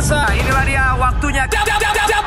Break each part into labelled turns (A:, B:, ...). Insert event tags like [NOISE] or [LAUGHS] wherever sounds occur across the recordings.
A: pemirsa. Inilah dia waktunya. Jab, jab, jab, jab,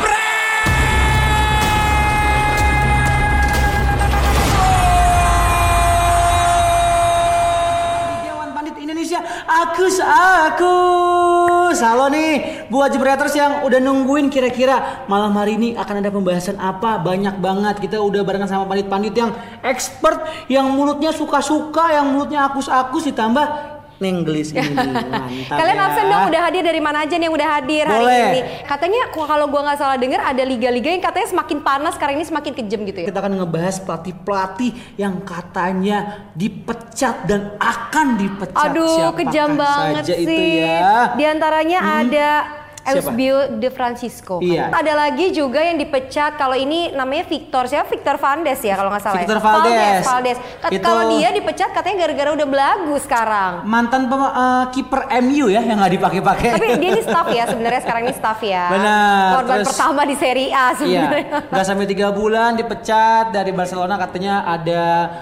B: Indonesia Agus Agus Halo nih buat Jebreters yang udah nungguin kira-kira malam hari ini akan ada pembahasan apa Banyak banget kita udah barengan sama pandit-pandit yang expert Yang mulutnya suka-suka, yang mulutnya agus-agus ditambah Nenggelis [LAUGHS] ini Mantap
C: Kalian
B: ya.
C: absen dong udah hadir dari mana aja nih yang udah hadir hari
B: Boleh.
C: ini. Katanya kalau gua nggak salah dengar ada liga-liga yang katanya semakin panas sekarang ini semakin kejam gitu ya.
B: Kita akan ngebahas pelatih-pelatih yang katanya dipecat dan akan dipecat
C: Aduh, kejam banget sih.
B: itu ya
C: Di antaranya ada
B: Siapa?
C: Eusebio De Francisco.
B: Iya.
C: Ada lagi juga yang dipecat. Kalau ini namanya Victor, siapa? Victor Vandes ya kalau nggak salah. ya?
B: Victor Valdes.
C: Valdes.
B: Itu-
C: Kalau dia dipecat katanya gara-gara udah belagu sekarang.
B: mantan pema- eh, kiper MU ya yang nggak dipakai-pakai.
C: Tapi dia ini staff ya [LAUGHS] sebenarnya sekarang ini staff ya.
B: Benar,
C: Korban
B: terus-
C: pertama di Serie A
B: Iya,
C: sebenarnya.
B: nggak sampai tiga bulan dipecat dari Barcelona katanya ada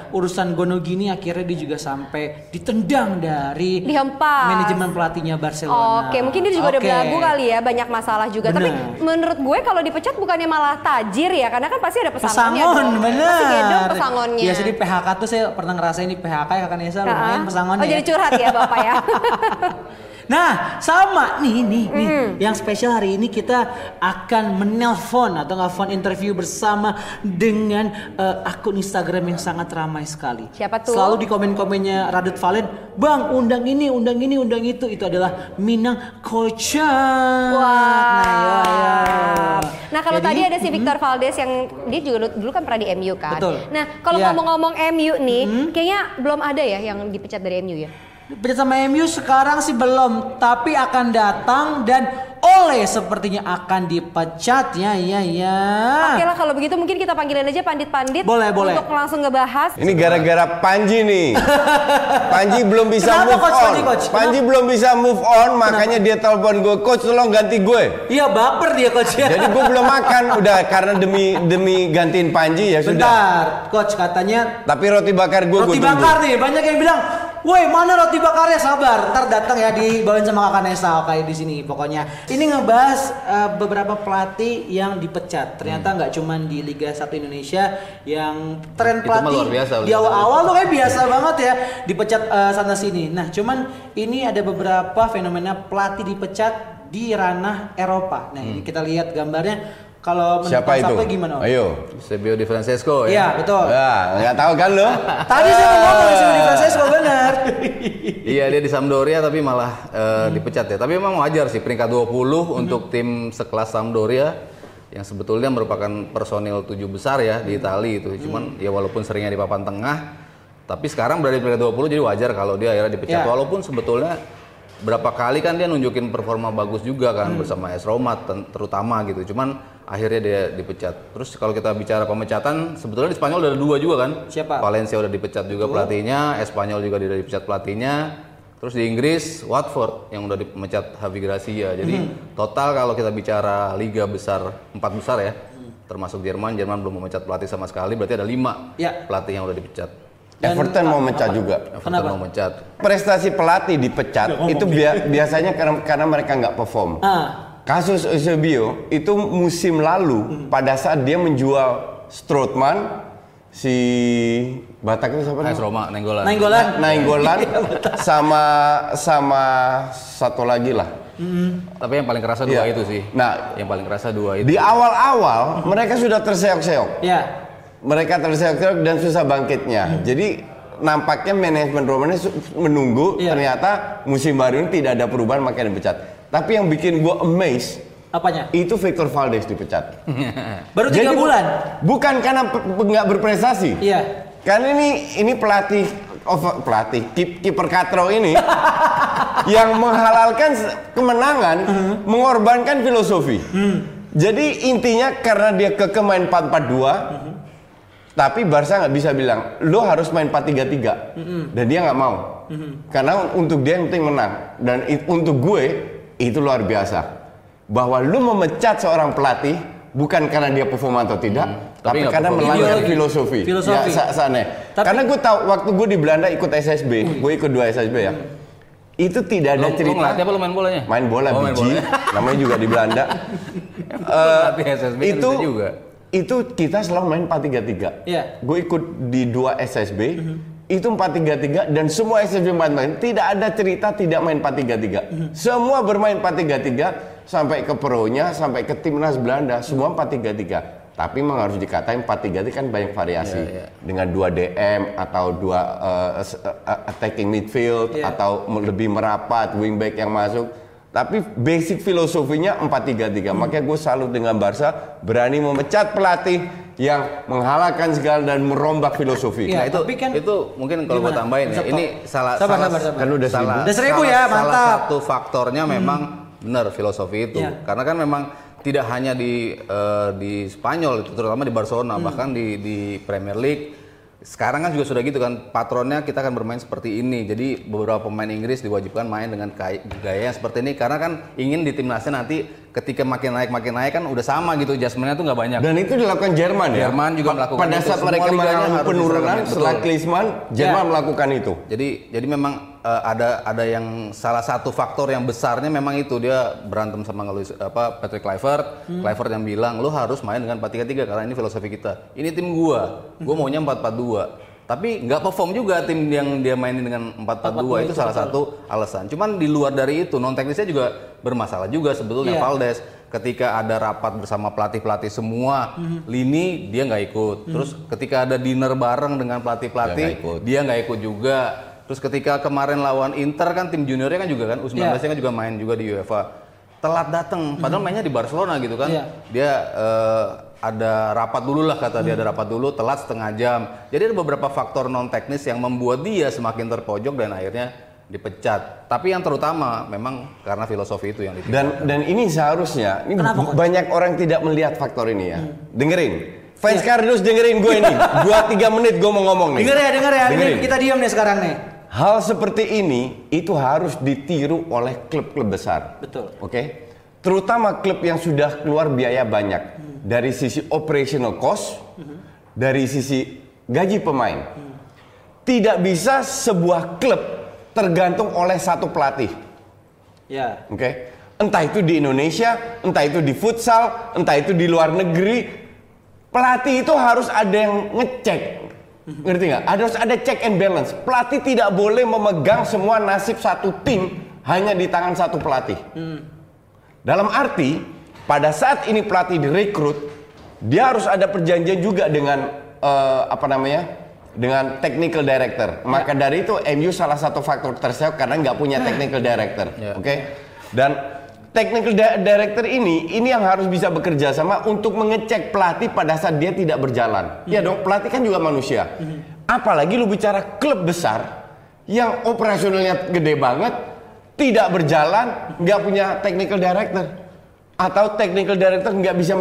B: urusan gono gini akhirnya dia juga sampai ditendang dari
C: Dihempas.
B: manajemen pelatihnya Barcelona.
C: Oke, mungkin dia juga udah
B: Oke.
C: belagu kali ya, banyak masalah juga. Tapi
B: Benar.
C: menurut gue kalau dipecat bukannya malah tajir ya, karena kan pasti ada pesangonnya.
B: Pesangon,
C: dong.
B: bener.
C: Pasti pesangonnya.
B: Biasa di PHK tuh saya pernah ngerasain di PHK ya kakak Nesa lumayan pesangonnya.
C: Oh jadi
B: ya.
C: curhat ya bapak ya. [LAUGHS]
B: Nah, sama nih nih nih.
C: Hmm.
B: Yang spesial hari ini kita akan menelpon atau nggak phone interview bersama dengan eh, akun Instagram yang sangat ramai sekali.
C: Siapa tuh?
B: Selalu di komen-komennya Radit Valen, "Bang, undang ini, undang ini, undang itu." Itu adalah Minang Kocak.
C: Wah.
B: Nah, ya, ya.
C: Nah kalau
B: Jadi,
C: tadi ada si Victor Valdes yang dia juga dulu- kan pernah di MU kan.
B: Betul.
C: Nah kalau
B: Iya.
C: ngomong-ngomong MU nih, kayaknya belum ada ya yang dipecat dari MU ya.
B: Pecat sama MU sekarang sih belum, tapi akan datang dan oleh sepertinya akan dipecat ya ya ya.
C: Oke lah kalau begitu mungkin kita panggilin aja pandit-pandit
B: Boleh, boleh.
C: untuk langsung ngebahas.
D: Ini gara-gara Panji nih. [LAUGHS] Panji belum bisa
B: Kenapa,
D: move
B: Coach?
D: on.
B: Panji, Coach?
D: Panji belum bisa move on, makanya dia telepon gue, coach tolong ganti gue.
B: Iya baper dia coach ya. [LAUGHS]
D: Jadi gue belum makan, udah karena demi demi gantiin Panji ya sudah.
B: Bentar, coach katanya
D: Tapi roti bakar gue
B: roti
D: gue tunggu.
B: bakar nih. Banyak yang bilang, "Woi, mana roti bakarnya? Sabar, ntar datang ya dibawain sama kakak Nesa kayak di sini pokoknya." Ini ngebahas eh, beberapa pelatih yang dipecat. Ternyata nggak cuman di Liga 1 Indonesia yang tren pelatih
E: luar biasa,
B: di awal-awal tuh kayak biasa banget ya dipecat eh, sana sini. Nah, cuman ini ada beberapa fenomena pelatih dipecat di ranah Eropa. Nah, ini kita lihat gambarnya. Kalau menurut
D: Siapa itu?
B: Gimana? Om?
D: Ayo.
E: Eusebio Di Francesco ya.
B: Iya, betul.
D: Ya, nggak tahu kan lo? [LAUGHS]
B: Tadi saya mau ngomong sini di Francesco benar. [LAUGHS]
E: Iya dia di Sampdoria tapi malah eh, dipecat ya. Tapi memang wajar sih peringkat 20 untuk tim sekelas Sampdoria yang sebetulnya merupakan personil tujuh besar ya di Italia itu. Cuman ya walaupun seringnya di papan tengah, tapi sekarang berada di peringkat 20 jadi wajar kalau dia akhirnya dipecat.
B: Ya.
E: Walaupun sebetulnya berapa kali kan dia nunjukin performa bagus juga kan bersama AS Roma terutama gitu. Cuman akhirnya dia dipecat. Terus kalau kita bicara pemecatan, sebetulnya di Spanyol udah ada dua juga kan.
B: Siapa?
E: Valencia udah dipecat juga pelatihnya, Espanyol juga udah dipecat pelatihnya. Terus di Inggris Watford yang udah dipecat Javi Gracia. Jadi total kalau kita bicara liga besar empat besar ya, termasuk Jerman, Jerman belum memecat pelatih sama sekali. Berarti ada lima
B: Ya.
E: pelatih yang udah dipecat.
B: Dan
D: Everton mau mencah juga.
E: Everton
B: Kenapa?
E: mau mecat.
D: Prestasi pelatih dipecat itu bia- biasanya karena, karena mereka nggak perform.
B: Ah,
D: Kasus Eusebio itu musim lalu pada saat dia menjual Strootman si Batak itu siapa?
E: AS
D: namanya?
E: Roma, Nenggolan.
B: Nainggolan.
D: Nainggolan [LAUGHS] sama sama satu lagi lah.
E: Tapi yang paling kerasa dua
D: Iya.
E: itu sih.
D: Nah,
E: yang paling kerasa dua itu.
D: Di awal-awal mereka sudah terseok-seok.
B: Ya.
D: Mereka terseok-seok dan susah bangkitnya. Jadi nampaknya manajemen Romanya menunggu
B: Iya.
D: ternyata musim baru ini tidak ada perubahan makanya dipecat. Tapi yang bikin gua amazed
B: Apanya?
D: itu Victor Valdes dipecat. [LAUGHS]
B: Baru tiga
D: Jadi bu-
B: bulan.
D: Bukan karena nggak berprestasi.
B: Iya.
D: Karena ini ini pelatih over, pelatih kip- kiper katro ini [LAUGHS] yang menghalalkan kemenangan,
B: Uh-huh.
D: mengorbankan filosofi.
B: Hmm.
D: Jadi intinya karena dia ke main 4-4-2,
B: Uh-huh.
D: tapi Barca nggak bisa bilang lo harus main 4-3-3
B: Uh-huh.
D: dan dia nggak mau. Karena untuk dia yang penting menang dan it- untuk gue itu luar biasa. Bahwa lu memecat seorang pelatih bukan karena dia performa atau tidak,
E: Tapi
D: tapi,
E: nggak
D: karena melanggar filosofi.
B: Filosofi.
D: Ya, sa- sana.
B: Tapi-
D: Karena gue tahu waktu gue di Belanda ikut SSB, gue ikut dua SSB ya. Itu tidak ada
E: Lo, lo
D: cerita
E: ngelatih apa lo main bolanya?
D: main bola
E: Oh, main
D: biji.
E: bola. [LAUGHS]
D: namanya juga di Belanda. [LAUGHS]
E: Pelatih SSB kan
D: itu
E: juga.
D: itu kita selalu main 4-3-3.
B: Iya.
D: Gue ikut di dua SSB. Itu 4-3-3 dan semua SSB main-main tidak ada cerita tidak main 4-3-3. Semua bermain 4-3-3 sampai ke pro-nya, sampai ke timnas Belanda, semua 4-3-3. Tapi memang harus dikatain 4-3-3 kan banyak variasi.
E: Iya, iya.
D: Dengan dua DM atau dua uh, attacking midfield
B: Iya.
D: atau lebih merapat wingback yang masuk. Tapi basic filosofinya 4-3-3. Makanya gue salut dengan Barca berani memecat pelatih yang menghalalkan segala dan merombak filosofi.
B: Iya.
E: Nah itu
B: tapi kan-
E: itu mungkin kalau gue
B: Gimana?
E: tambahin ya, ini salah
B: Sabar,
E: salah,
B: sabar, sabar.
D: Kan udah
E: salah,
D: seribu.
B: Udah seribu
E: salah-
B: ya,
E: salah
B: mantap.
E: satu faktornya memang benar filosofi itu.
B: Iya.
E: Karena kan memang tidak hanya di eh, di Spanyol itu terutama di Barcelona bahkan di di Premier League sekarang kan juga sudah gitu kan patronnya kita akan bermain seperti ini jadi beberapa pemain Inggris diwajibkan main dengan gaya yang seperti ini karena kan ingin di timnasnya nanti ketika makin naik makin naik kan udah sama gitu adjustmentnya tuh nggak banyak
D: Dan itu dilakukan Jerman ya.
E: Jerman juga
D: Pa-
E: melakukan
D: Pada
E: itu.
D: saat mereka mengalami penurunan
E: diserang.
D: setelah. Klinsmann, Jerman
B: Ya.
D: melakukan itu.
E: Jadi jadi memang eh, ada ada yang salah satu faktor yang besarnya memang itu dia berantem sama Luis apa Patrick Kluivert. Kluivert yang bilang lu harus main dengan 4-3-3 karena ini filosofi kita. Ini tim gua. Gua maunya 4-4-2. Tapi nggak perform juga tim yang dia mainin dengan 4-4-2 itu salah satu alasan. Cuman di luar dari itu non teknisnya juga bermasalah juga sebetulnya
B: Iya.
E: Valdes ketika ada rapat bersama pelatih-pelatih semua lini dia nggak ikut. Terus ketika ada dinner bareng dengan pelatih-pelatih
D: Dia nggak ikut.
E: dia ikut juga. Terus ketika kemarin lawan Inter kan tim juniornya kan juga kan U19 nya kan juga main juga di UEFA. Telat datang, padahal mainnya di Barcelona gitu kan.
B: Iya.
E: Dia eh, ada rapat dulu lah kata dia ada rapat dulu, telat setengah jam. Jadi ada beberapa faktor non teknis yang membuat dia semakin terpojok dan akhirnya dipecat. Tapi yang terutama memang karena filosofi itu yang ditinggalkan.
D: Dan dan ini seharusnya ini
B: Kenapa,
D: banyak orang tidak melihat faktor ini ya. Dengerin. Fans Cardinals dengerin gue ini. [LAUGHS] Dua tiga menit gue mau ngomong nih.
B: Denger ya, denger ya. Ini
D: Dengerin.
B: kita diam nih sekarang nih.
D: Hal seperti ini itu harus ditiru oleh klub-klub besar.
B: Betul.
D: Oke. Terutama klub yang sudah keluar biaya banyak dari sisi operational cost, dari sisi gaji pemain. Tidak bisa sebuah klub tergantung oleh satu pelatih.
B: Ya.
D: Oke. Entah itu di Indonesia, entah itu di futsal, entah itu di luar negeri, pelatih itu harus ada yang ngecek. Ngerti nggak? Harus ada check and balance. Pelatih tidak boleh memegang semua nasib satu tim hanya di tangan satu pelatih. Dalam arti, pada saat ini pelatih direkrut, dia harus ada perjanjian juga dengan eh, apa namanya? dengan technical director. Maka dari itu MU salah satu faktor terseok karena nggak punya technical director.
E: Ya.
D: Oke. Dan technical di- director ini ini yang harus bisa bekerja sama untuk mengecek pelatih pada saat dia tidak berjalan. Ya dong, pelatih kan juga manusia. Apalagi lu bicara klub besar yang operasionalnya gede banget, tidak berjalan, nggak punya technical director atau technical director nggak bisa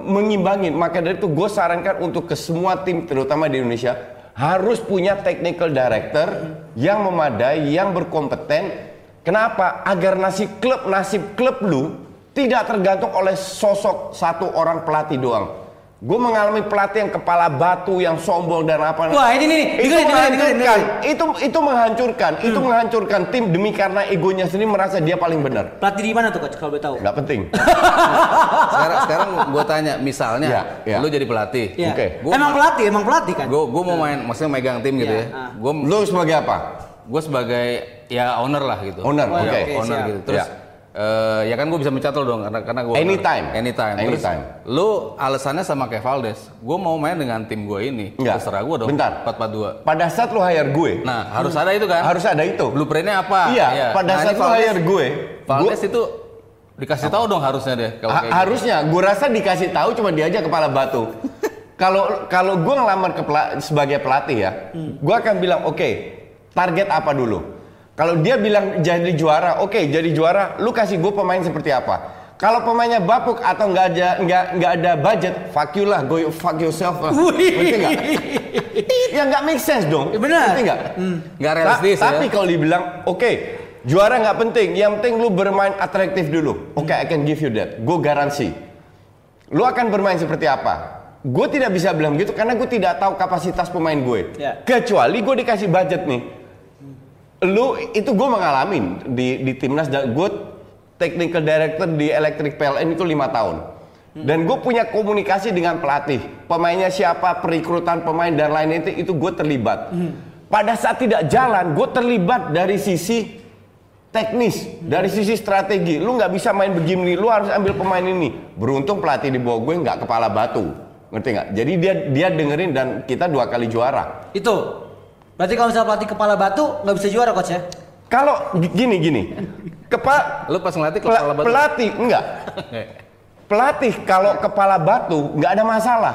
D: mengimbangin. Maka dari itu gue sarankan untuk ke semua tim terutama di Indonesia harus punya technical director yang memadai, yang berkompeten. Kenapa? Agar nasib klub nasib klub lu tidak tergantung oleh sosok satu orang pelatih doang. Gue mengalami pelatih yang kepala batu, yang sombong dan apa.
B: Wah, ini nih,
D: itu
B: dengerin,
D: menghancurkan.
B: dengerin.
D: Itu itu menghancurkan. Itu menghancurkan tim demi karena egonya sendiri merasa dia paling benar.
B: Pelatih di mana tuh coach kalau boleh tahu?
D: Nggak penting. [LAUGHS]
E: sekarang sekarang gue tanya misalnya
D: Ya, ya.
E: lu jadi pelatih.
B: Iya.
D: Oke.
E: Gua-
B: emang pelatih, emang pelatih kan?
E: Gue gue mau main maksudnya megang tim gitu
B: Iya,
E: ya.
B: ah.
E: Gue
D: Lu sebagai apa?
E: gue sebagai ya owner lah gitu.
D: Owner,
B: Oh,
D: oke.
B: ya, oke.
E: owner
B: siap.
E: gitu. Terus
D: Ya.
E: eh, ya kan gue bisa mencat lo dong karena karena gue
D: Anytime.
E: anytime. Terus
D: Anytime.
E: lu alasannya sama kayak Valdes. Gue mau main dengan tim gue ini.
D: Enggak.
E: Terserah gue dong.
D: Bentar.
E: 4-4-2.
D: Pada saat lu hire gue,
E: Nah harus ada itu kan.
D: harus ada itu.
E: Blueprintnya apa?
D: Iya, pada
E: Nah,
D: saat lu
E: Valdes-
D: hire gue,
E: Valdes
D: gue-
E: itu dikasih tahu dong harusnya deh kalau
D: Ha-
E: kayak gitu.
D: harusnya gue rasa dikasih tahu cuma dia aja kepala batu. [LAUGHS] Kalau kalau gue ngelamar ke pela- sebagai pelatih ya, gue akan bilang oke target apa dulu. Kalau dia bilang jadi juara, oke jadi juara, lu kasih gue pemain seperti apa. Kalau pemainnya bapuk atau nggak ada nggak nggak ada budget, fuck you lah, go fuck yourself lah. Ngerti nggak? ya nggak make sense dong.
B: Ya, benar.
D: Ngerti nggak?
E: Nggak realistis
D: Ta-
E: ya.
D: Tapi kalau dibilang, oke, juara nggak penting, yang penting lu bermain atraktif dulu. Oke, I can give you that. Gue garansi. Lu akan bermain seperti apa? Gue tidak bisa bilang gitu karena gue tidak tahu kapasitas pemain gue.
B: Ya.
D: Kecuali gue dikasih budget nih. Lu itu gue mengalami di di timnas dan gue technical director di Electric PLN itu lima tahun. Dan gue punya komunikasi dengan pelatih, pemainnya siapa, perekrutan pemain dan lain itu itu gue terlibat. Pada saat tidak jalan, gue terlibat dari sisi teknis, dari sisi strategi. Lu nggak bisa main begini, lu harus ambil pemain ini. Beruntung pelatih di bawah gue nggak kepala batu, ngerti nggak? Jadi dia dia dengerin dan kita dua kali juara.
B: Itu. Berarti kalau misalnya pelatih kepala batu nggak bisa juara coach ya?
D: Kalau gi- gini gini, kepa
E: Lu pas ngelatih kepala batu.
D: pelatih enggak. Pelatih kalau kepala batu nggak ada masalah,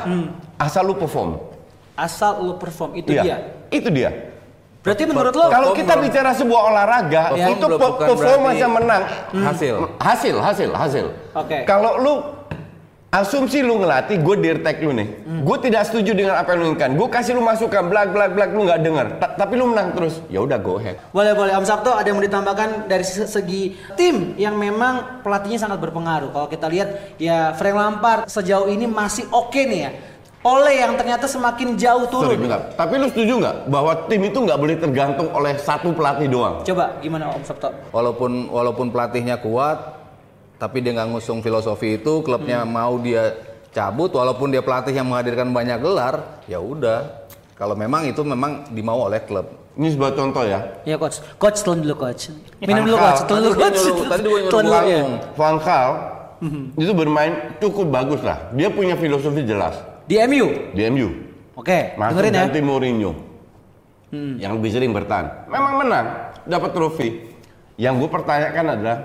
D: asal lu perform.
B: Asal lu perform itu
D: Iya,
B: dia.
D: itu dia.
B: Berarti menurut lo
D: Kalau kita
E: belum-
D: bicara sebuah olahraga, itu
E: belum
D: pe-
E: bukan
D: performance
E: berarti
D: yang menang.
E: Hasil.
D: Hasil, hasil, hasil.
B: Oke.
D: Kalau lu asumsi lu ngelatih, gue dirtek lu nih. Gue tidak setuju dengan apa yang lu inginkan. Gue kasih lu masukan, blak, blak, blak, lu nggak denger. Ta- tapi lu menang terus. Ya udah go ahead.
B: Boleh boleh Om Sabto ada yang mau ditambahkan dari se- segi tim yang memang pelatihnya sangat berpengaruh. Kalau kita lihat ya Frank Lampard sejauh ini masih oke nih ya. Oleh yang ternyata semakin jauh
D: Sorry,
B: turun.
D: bentar. Tapi lu setuju nggak bahwa tim itu nggak boleh tergantung oleh satu pelatih doang?
B: Coba gimana Om Sabto?
E: Walaupun walaupun pelatihnya kuat, tapi dia nggak ngusung filosofi itu, klubnya mau dia cabut, walaupun dia pelatih yang menghadirkan banyak gelar, ya udah. Kalau memang itu memang dimau oleh klub.
D: Ini sebuah contoh ya.
B: Ya coach, coach telan dulu coach. Minum dulu coach, telan dulu coach.
E: tadi gua nyuruh
B: ya.
E: ngomong.
D: Van Gaal itu bermain cukup bagus lah. Dia punya filosofi jelas
B: Di MU.
D: di MU.
B: Oke,
D: Masuk
B: dengerin ya.
D: ganti Mourinho. Yang lebih sering bertahan. Memang menang, dapat trofi. Yang gue pertanyakan adalah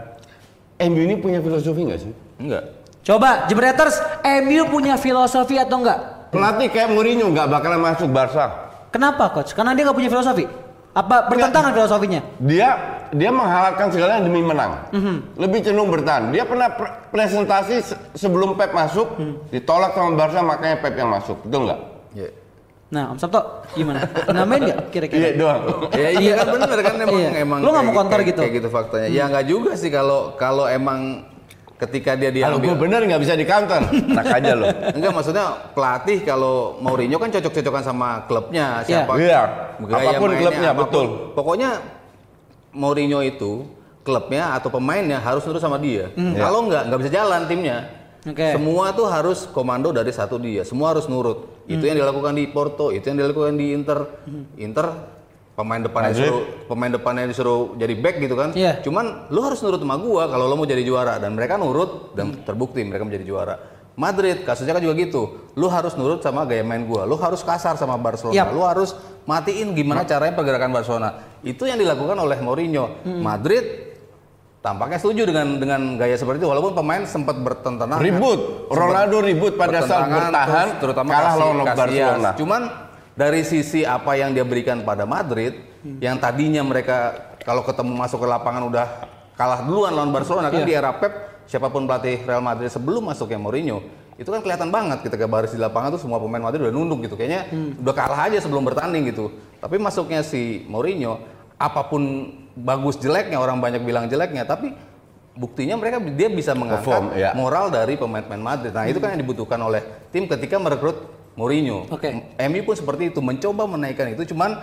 D: MU ini punya filosofi nggak sih?
E: Enggak.
B: Coba Jebreters, MU punya filosofi atau enggak?
D: Pelatih kayak Mourinho nggak bakalan masuk Barca.
B: Kenapa coach? Karena dia nggak punya filosofi. Apa bertentangan filosofinya?
D: Dia dia menghalalkan segalanya demi menang. Lebih cenderung bertahan. Dia pernah pre- presentasi se- sebelum Pep masuk, ditolak sama Barca makanya Pep yang masuk. Betul nggak?
E: Ya.
B: Nah, Om Sabto gimana? Namain nggak kira-kira?
D: Iya doang.
E: Ya iya kan bener kan emang
B: Iya.
E: emang
B: Lu nggak mau
E: kayak-
B: gitu?
E: Kayak gitu faktanya. Ya nggak juga sih kalau kalau emang ketika dia
D: Kalau gue
E: diambil
D: bener nggak bisa di counter. Enak aja loh.
E: Enggak maksudnya pelatih kalau Mourinho kan cocok-cocokan sama klubnya siapa
D: Iya.
E: gaya
D: Apa pun
E: mainnya,
D: klubnya,
E: apa pun.
D: betul.
E: Pokoknya Mourinho itu klubnya atau pemainnya harus nurut sama dia. Kalau nggak nggak bisa jalan timnya.
B: Oke.
E: Semua tuh harus komando dari satu dia. Semua harus nurut. Itu yang dilakukan di Porto, itu yang dilakukan di Inter. Inter pemain depannya
D: Madrid.
E: disuruh pemain depannya disuruh jadi back gitu kan.
B: Iya.
E: Cuman lu harus nurut sama gua kalau lo mau jadi juara dan mereka nurut dan terbukti mereka menjadi juara. Madrid kasusnya kan juga gitu. Lu harus nurut sama gaya main gua. Lu harus kasar sama Barcelona.
B: Yap.
E: Lu harus matiin gimana caranya pergerakan Barcelona. Itu yang dilakukan oleh Mourinho. Madrid tampaknya setuju dengan dengan gaya seperti itu walaupun pemain sempat bertentangan.
D: Ribut. Ronaldo ribut pada saat bertahan,
E: terus terutama
D: kalah lawan. Barcelona.
E: Cuman dari sisi apa yang dia berikan pada Madrid, yang tadinya mereka kalau ketemu masuk ke lapangan udah kalah duluan lawan Barcelona kan
B: Iya.
E: di era Pep, siapa pun pelatih Real Madrid sebelum masuknya Mourinho, itu kan kelihatan banget ketika baris di lapangan tuh semua pemain Madrid udah nunduk gitu. Kayaknya udah kalah aja sebelum bertanding gitu. Tapi masuknya si Mourinho, apa pun bagus jeleknya orang banyak bilang jeleknya, tapi buktinya mereka dia bisa mengangkat
D: Perform, ya.
E: moral dari pemain-pemain Madrid. Nah, itu kan yang dibutuhkan oleh tim ketika merekrut Mourinho.
B: Oke.
E: MU pun seperti itu, mencoba menaikkan itu. Cuman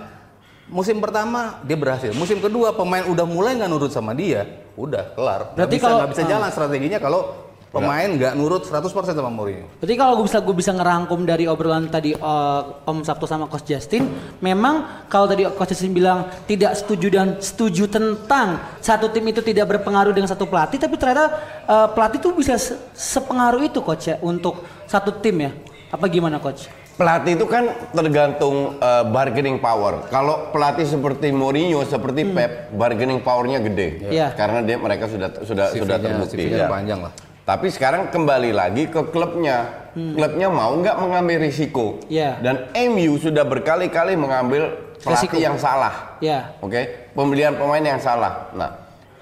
E: musim pertama dia berhasil. Musim kedua pemain udah mulai nggak nurut sama dia, udah kelar.
B: Berarti
E: bisa,
B: kalau-
E: nggak bisa jalan strateginya kalau pemain nggak nurut 100% sama Mourinho.
B: Berarti kalau gue bisa gue bisa ngerangkum dari obrolan tadi eh, Om Sabto sama Coach Justin, memang kalau tadi Coach Justin bilang tidak setuju dan setuju tentang satu tim itu tidak berpengaruh dengan satu pelatih, tapi ternyata eh, pelatih itu bisa se- sepengaruh itu Coach ya untuk satu tim ya. Apa gimana Coach?
D: Pelatih itu kan tergantung uh, bargaining power. Kalau pelatih seperti Mourinho, seperti Pep, bargaining powernya gede.
B: Hmm. Iya.
D: Karena dia mereka sudah sudah sudah terbukti.
E: CV-nya
D: ya.
E: panjang lah.
D: Tapi sekarang kembali lagi ke klubnya. Klubnya mau nggak mengambil risiko.
B: Hmm. Iya.
D: Dan MU sudah berkali-kali mengambil pelatih
B: Risiko.
D: yang salah.
B: Ya.
D: Oke, pembelian pemain yang salah. Nah,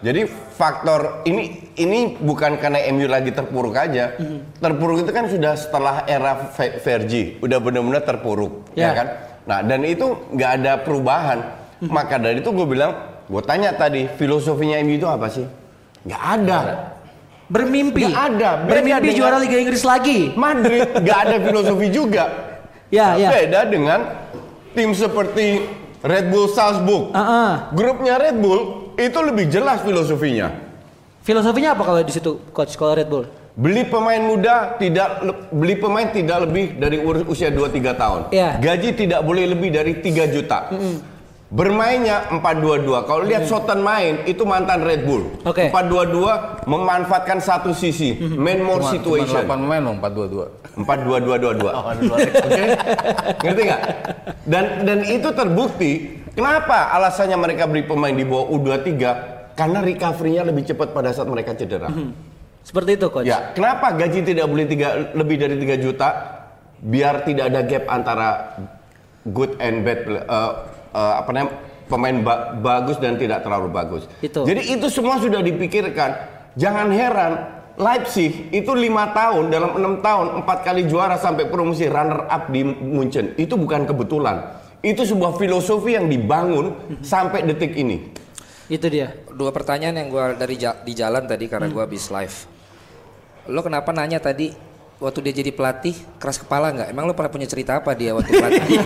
D: jadi faktor ini ini bukan karena MU lagi terpuruk aja. Terpuruk itu kan sudah setelah era Fergie, udah benar-benar terpuruk,
B: Ya.
D: ya kan? Nah, dan itu nggak ada perubahan. Maka dari itu gue bilang, gue tanya tadi, filosofinya MU itu apa sih? Nggak ada.
B: Bermimpi.
D: Nggak ada. Beda
B: Bermimpi
D: dengan-
B: juara Liga Inggris lagi.
D: Madrid nggak ada filosofi juga. [LAUGHS]
B: Ya, ya.
D: Beda dengan tim seperti Red Bull Salzburg.
B: Ah, ah.
D: Grupnya Red Bull itu lebih jelas filosofinya.
B: Filosofinya apa kalau di situ coach kalau Red Bull?
D: Beli pemain muda tidak beli pemain tidak lebih dari usia 2 3 tahun.
B: Iya.
D: Gaji tidak boleh lebih dari 3 juta. Bermainnya 4-2-2. Kalau lihat Soton main itu mantan Red Bull.
B: Oke.
D: 4-2-2 memanfaatkan satu sisi, man more
E: Cuma, cuma
C: Oh,
D: situation.
E: 8 pemain loh, 4-2-2.
D: 4-2-2-2-2. Oke? Ngerti nggak? Dan dan itu terbukti. Kenapa alasannya mereka beli pemain di bawah U23? Karena recovery-nya lebih cepat pada saat mereka cedera.
B: Seperti itu coach.
D: Ya, kenapa gaji tidak boleh tiga, lebih dari 3 juta? Biar tidak ada gap antara good and bad play- eh, eh, apa namanya pemain ba- bagus dan tidak terlalu bagus.
B: Itu.
D: Jadi itu semua sudah dipikirkan. Jangan heran Leipzig itu lima tahun dalam enam tahun empat kali juara sampai promosi runner up di Munchen itu bukan kebetulan. Itu sebuah filosofi yang dibangun sampai detik ini.
B: Itu dia.
F: Dua pertanyaan yang gua dari ja- di jalan tadi karena gua habis live. Lo kenapa nanya tadi waktu dia jadi pelatih keras kepala nggak? Emang lo pernah punya cerita apa dia waktu pelatih? [LAUGHS]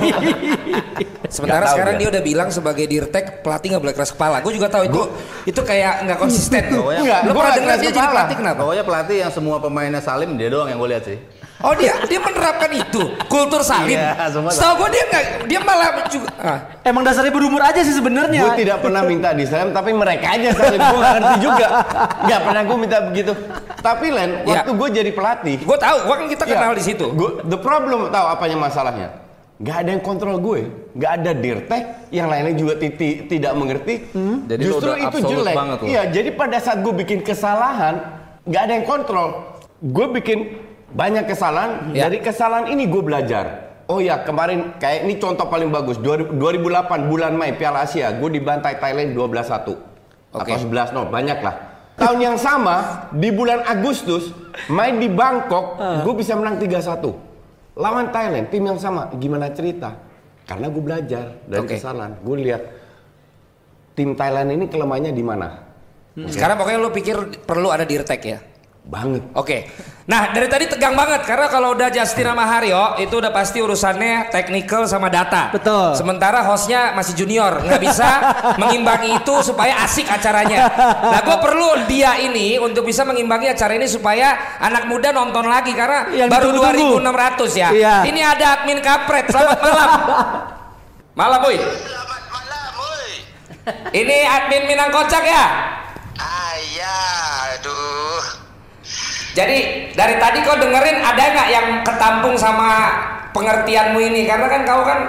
F: Sementara
D: tahu
F: sekarang
D: dia.
F: dia udah bilang sebagai dirtek pelatih nggak boleh keras kepala. Gue juga tahu itu itu kayak nggak konsisten. Lo
D: gua
F: pernah dengar dia jadi
D: kepala.
F: pelatih kenapa?
E: Pokoknya pelatih yang semua pemainnya salim dia doang yang gue lihat sih.
F: Oh dia dia menerapkan itu kultur salim.
E: Iya,
F: Setahu gue dia nggak dia malah juga. Ah.
B: Emang dasarnya berumur aja sih sebenarnya.
D: Gue tidak pernah minta di salam, tapi mereka aja saling gue nggak ngerti juga. Nggak pernah gue minta begitu. Tapi Len,
F: Ya.
D: waktu gue jadi pelatih,
F: Gue tahu, gua kan kita kenal
D: Iya.
F: di situ.
D: Gua- the problem tahu apanya masalahnya? Gak ada yang kontrol gue, gak ada dirtek, yang lainnya juga ti- ti- tidak mengerti.
E: Jadi lo
D: Justru
E: udah
D: itu jelek. Iya, jadi pada saat gue bikin kesalahan, gak ada yang kontrol. Gue bikin banyak kesalahan,
F: Ya.
D: dari kesalahan ini gue belajar. Oh ya, kemarin kayak ini contoh paling bagus. 2000 2008 bulan Mei Piala Asia, gue dibantai Thailand 12-1
F: Oke.
D: atau 11-0, banyak lah. Tahun yang sama di bulan Agustus main di Bangkok, gue bisa menang 3-1 lawan Thailand, tim yang sama. Gimana cerita? Karena gue belajar dari
F: Oke.
D: kesalahan. Gue lihat tim Thailand ini kelemahannya di mana?
F: Sekarang pokoknya lo pikir perlu ada dirtek ya?
D: Banget.
F: Oke. Nah, dari tadi tegang banget karena kalau udah Justin sama Haryo itu udah pasti urusannya technical sama data.
B: Betul.
F: Sementara hostnya masih junior, nggak bisa [LAUGHS] mengimbangi itu supaya asik acaranya. Nah, gue perlu dia ini untuk bisa mengimbangi acara ini supaya anak muda nonton lagi karena
B: Yang
F: baru
B: ditunggu-tunggu.
F: 2.600 ya.
B: Iya.
F: Ini ada admin kapret. Selamat malam. [LAUGHS] malam, boy.
G: Selamat malam, woi.
F: Ini admin Minang Kocak ya.
G: Ayah, aduh.
F: Jadi dari tadi kau dengerin ada nggak yang ketampung sama pengertianmu ini? Karena kan kau kan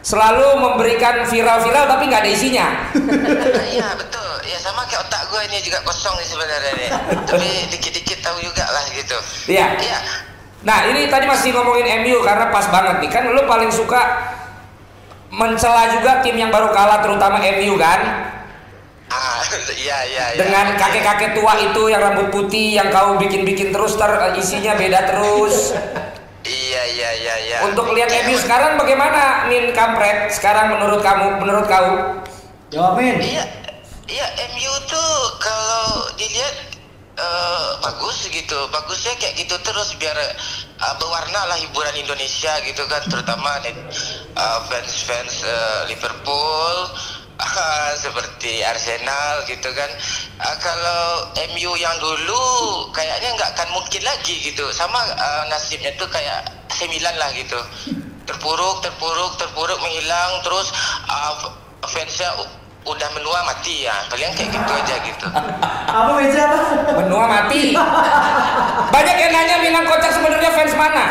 F: selalu memberikan viral-viral tapi nggak ada isinya. [LAUGHS]
G: Iya betul. Ya sama kayak otak gue ini juga kosong nih sebenarnya nih. Tapi dikit-dikit tahu juga lah gitu.
F: Iya.
G: Iya.
F: Nah ini tadi masih ngomongin MU karena pas banget nih kan lu paling suka mencela juga tim yang baru kalah terutama MU kan
G: Ah, [LAUGHS] iya iya iya.
F: dengan kakek-kakek tua itu yang rambut putih yang kau bikin-bikin terus ter isinya beda terus. [LAUGHS]
G: Iya iya iya iya.
F: Untuk lihat
G: Iya,
F: MU sekarang bagaimana Min Kampret sekarang menurut kamu menurut kau?
B: Jawabin.
G: Iya, iya MU tuh kalau dilihat eh, bagus gitu, bagusnya kayak gitu terus biar eh, berwarna lah hiburan Indonesia gitu kan, terutama nih eh, fans-fans eh, Liverpool. Ah, [LAUGHS] seperti Arsenal gitu kan. Ah, kalau MU yang dulu kayaknya nggak akan mungkin lagi gitu. Sama ah, nasibnya tuh kayak Semilan lah gitu. Terpuruk terpuruk terpuruk menghilang. Terus ah, fansnya udah menua mati ya. Paling kayak gitu aja gitu. [LAUGHS]
B: Apa meja apa?
F: Benua mati. [LAUGHS] Banyak yang nanya Minang Kocak sebenarnya fans mana?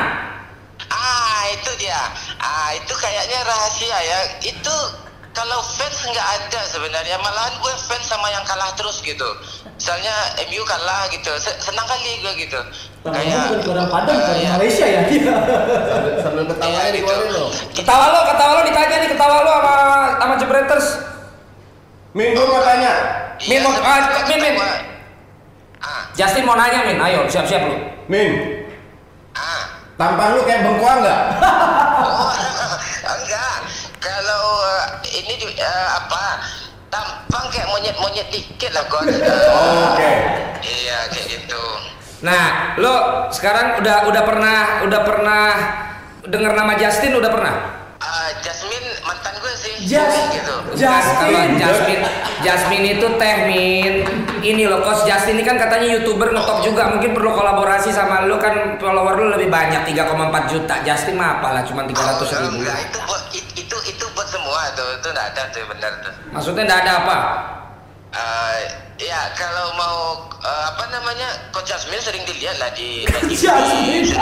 G: ah itu dia. Ah itu kayaknya rahasia ya. Itu kalau fans nggak ada sebenarnya malahan gue fans sama yang kalah terus gitu misalnya MU kalah gitu Se- senang kali gue gitu kayak
B: orang Padang, bukan
G: ya.
B: Malaysia ya.
E: Sambil, sambil ketawa
G: Iya,
E: di
G: gitu.
E: lo.
F: Ketawa lo, ketawa lo ditanya nih ketawa lo sama sama Jebreters.
D: Min, gue mau tanya.
F: Min, mau- ah, Min, Min.
G: ah
F: Justin mau nanya Min, ayo siap-siap lo.
D: Min,
G: ah
D: tampang lu kayak bengkoang nggak? [LAUGHS]
G: Oh, [LAUGHS] enggak. Kalau uh, ini di- uh, apa? Tampang kayak monyet-monyet dikit lah kok. [LAUGHS]
D: Oke.
G: Iya, kayak gitu.
F: Nah, lo sekarang udah udah pernah udah pernah dengar nama Justin udah pernah?
G: Uh, Jasmine mantan gue sih.
B: Jas-
G: gitu.
F: Bukan, kalau
B: Justin.
F: Jasmine, Jasmine itu teh min. Ini loh, Coach Justin ini kan katanya youtuber ngetop juga, mungkin perlu kolaborasi sama lu kan follower lu lebih banyak 3,4 juta. Justin mah apalah cuma 300 ribu.
G: Enggak, itu semua tuh. Itu enggak ada tuh benar tuh.
F: Maksudnya enggak ada apa?
G: Eh, ya kalau mau eh, apa namanya Coach Jasmine sering dilihat lah di TV.
B: Jasmine. [LAUGHS]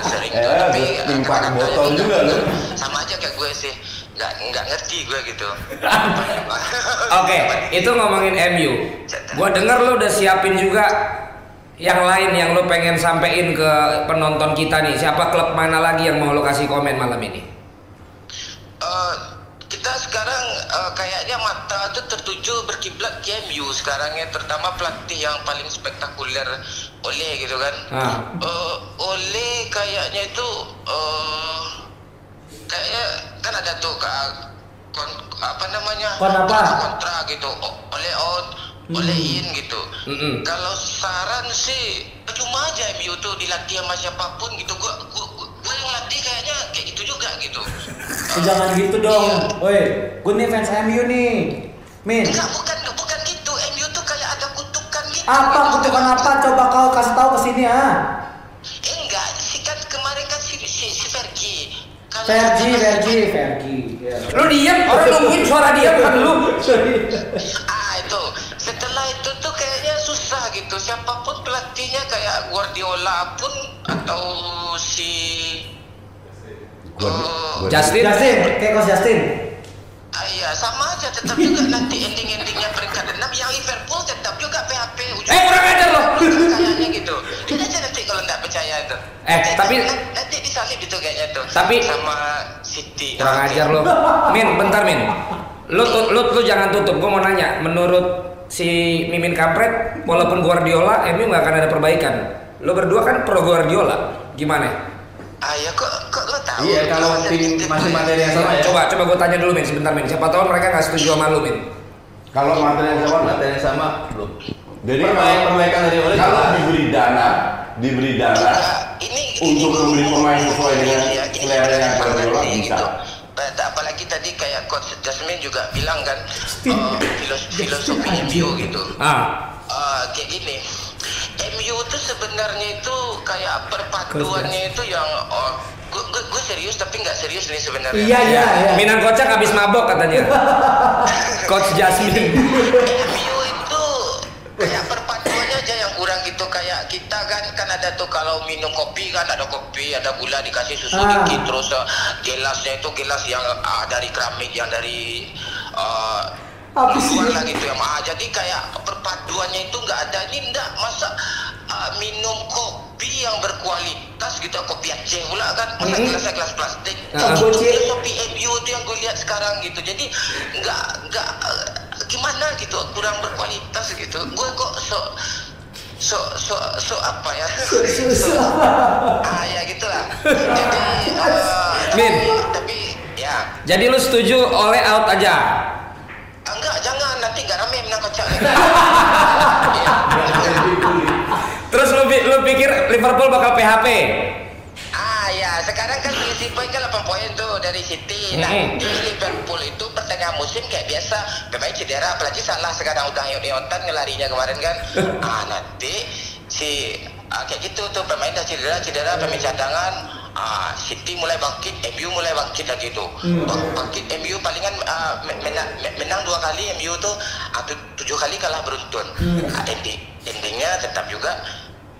G: Sering tuh,
D: Eh,
G: tapi
D: timpa
G: kadang-kadang
D: botol
G: tanya
D: juga lu.
G: sama aja kayak gue sih nggak nggak ngerti gue gitu [LAUGHS]
F: Oke, itu ngomongin MU. Gua denger lu udah siapin juga yang lain yang lu pengen sampein ke penonton kita nih. Siapa klub mana lagi yang mau lu kasih komen malam ini?
G: Eh, kita sekarang eh, kayaknya mata tuh tertuju berkiblat ke MU sekarang ya terutama pelatih yang paling spektakuler oleh gitu kan
F: Ah.
G: Eh, oleh kayaknya itu eh kayaknya kan ada tuh ka- kon- apa namanya
B: Kon apa?
G: kontra gitu oleh out oleh in gitu
F: Mm-mm.
G: kalau saran sih cuma aja MU tuh dilatih sama siapa pun gitu gua gua, gua, gua yang latih kayaknya kayak gitu juga gitu
B: Eh, Jangan gitu dong. Woi, gue nih fans MU nih. Min,
G: Enggak, bukan bukan gitu. MU tuh kayak ada kutukan gitu.
B: apa kutukan apa? Coba kau kasih tahu ke sini ah.
G: Eh, enggak, si kan kemarin kan si si, si Fergie. Kalau-
B: Fergie, Fergie, Fergie. Ya.
F: Lu diam, orang nungguin suara dia bukan lu. [LAUGHS]
G: Ah itu. Setelah itu tuh kayaknya susah gitu. Siapa pun pelatihnya kayak Guardiola pun atau si Oh,
F: Justin.
B: Justin, kayak Coach Justin.
G: ah, iya sama aja tetap juga nanti ending-endingnya peringkat 6 yang Liverpool tetap juga PHP ujung
F: Eh, kurang ajar lo.
G: kayaknya gitu lihat aja nanti kalau nggak percaya itu
F: Eh,
G: Nanti-
F: tapi-
G: nanti disalib itu kayaknya tuh
F: Tapi-
G: sama City
F: Kurang ajar lo. Min, bentar Min. Lu, tu- lu, lu jangan tutup. Gue mau nanya. Menurut si Mimin Kampret, walaupun Guardiola, MU nggak akan ada perbaikan. Lu berdua kan pro Guardiola. Gimana?
G: ah ya kok kok lo tahu
E: Iya, kalau tim masih materi yang sama ya.
F: Coba, coba gue tanya dulu Min, sebentar Min. Siapa tahu mereka nggak setuju sama lu Min.
D: Kalau materi yang sama
E: Materi yang sama belum.
D: Jadi
E: Perbaikan- perbaikan dari oleh
D: kalau diberi dana, diberi dana
G: ini
D: untuk membeli pemain sesuai dengan
G: Iya,
D: selera yang
G: sangat
D: Guardiola bisa.
G: gitu. Eh, Apalagi tadi kayak coach Jasmine juga bilang kan eh, filos- filosofi MU gitu.
F: Ah,
G: Eh, kayak gini. MU itu sebenarnya itu kayak perpaduannya itu yang oh, gue, serius tapi nggak serius nih sebenarnya.
B: Iya, iya, iya.
F: Minan kocak habis mabok katanya. [LAUGHS] [LAUGHS] Coach Jasmine.
G: MU itu kayak kayak kita kan kan ada tuh kalau minum kopi kan ada kopi ada gula dikasih susu
B: Ah.
G: dikit terus uh, gelasnya itu gelas yang uh, dari keramik yang dari uh,
B: Apa sih?
G: luar lah gitu ya ah, jadi kayak perpaduannya itu nggak ada ini enggak masa uh, minum kopi yang berkualitas gitu kopi Aceh pula kan masa
B: Hmm.
G: gelasnya gelas plastik
F: Ah.
B: Gocek.
G: filosofi MU itu yang gue lihat sekarang gitu jadi nggak nggak eh, gimana gitu kurang berkualitas gitu gue kok so so so so apa ya [LAUGHS]
B: so-
G: ah ya gitulah jadi [LAUGHS] eh,
F: Min.
G: tapi, tapi ya
F: Jadi lu setuju oleh out aja.
G: Ah, enggak jangan nanti nggak rame menang kocak [LAUGHS] Iya.
F: Terus lu, lu pikir Liverpool bakal PHP?
G: Ah ya, sekarang kan selisih poin kan 8 poin tuh dari City. Nah,
F: Mm-mm.
G: di Liverpool itu pertengahan musim kayak biasa pemain cedera, apalagi salah sekarang udah yot-yotan ngelarinya kemarin kan. [LAUGHS] ah nanti si ah, kayak gitu tuh pemain udah cedera, cedera pemain cadangan. Ah, City mulai bangkit, MU mulai bangkit lagi tuh. Bang- Bangkit MU palingan ah, me- menang, me- menang dua kali MU tuh ah, tu- tujuh kali kalah beruntun. Ah, ending, endingnya tetap juga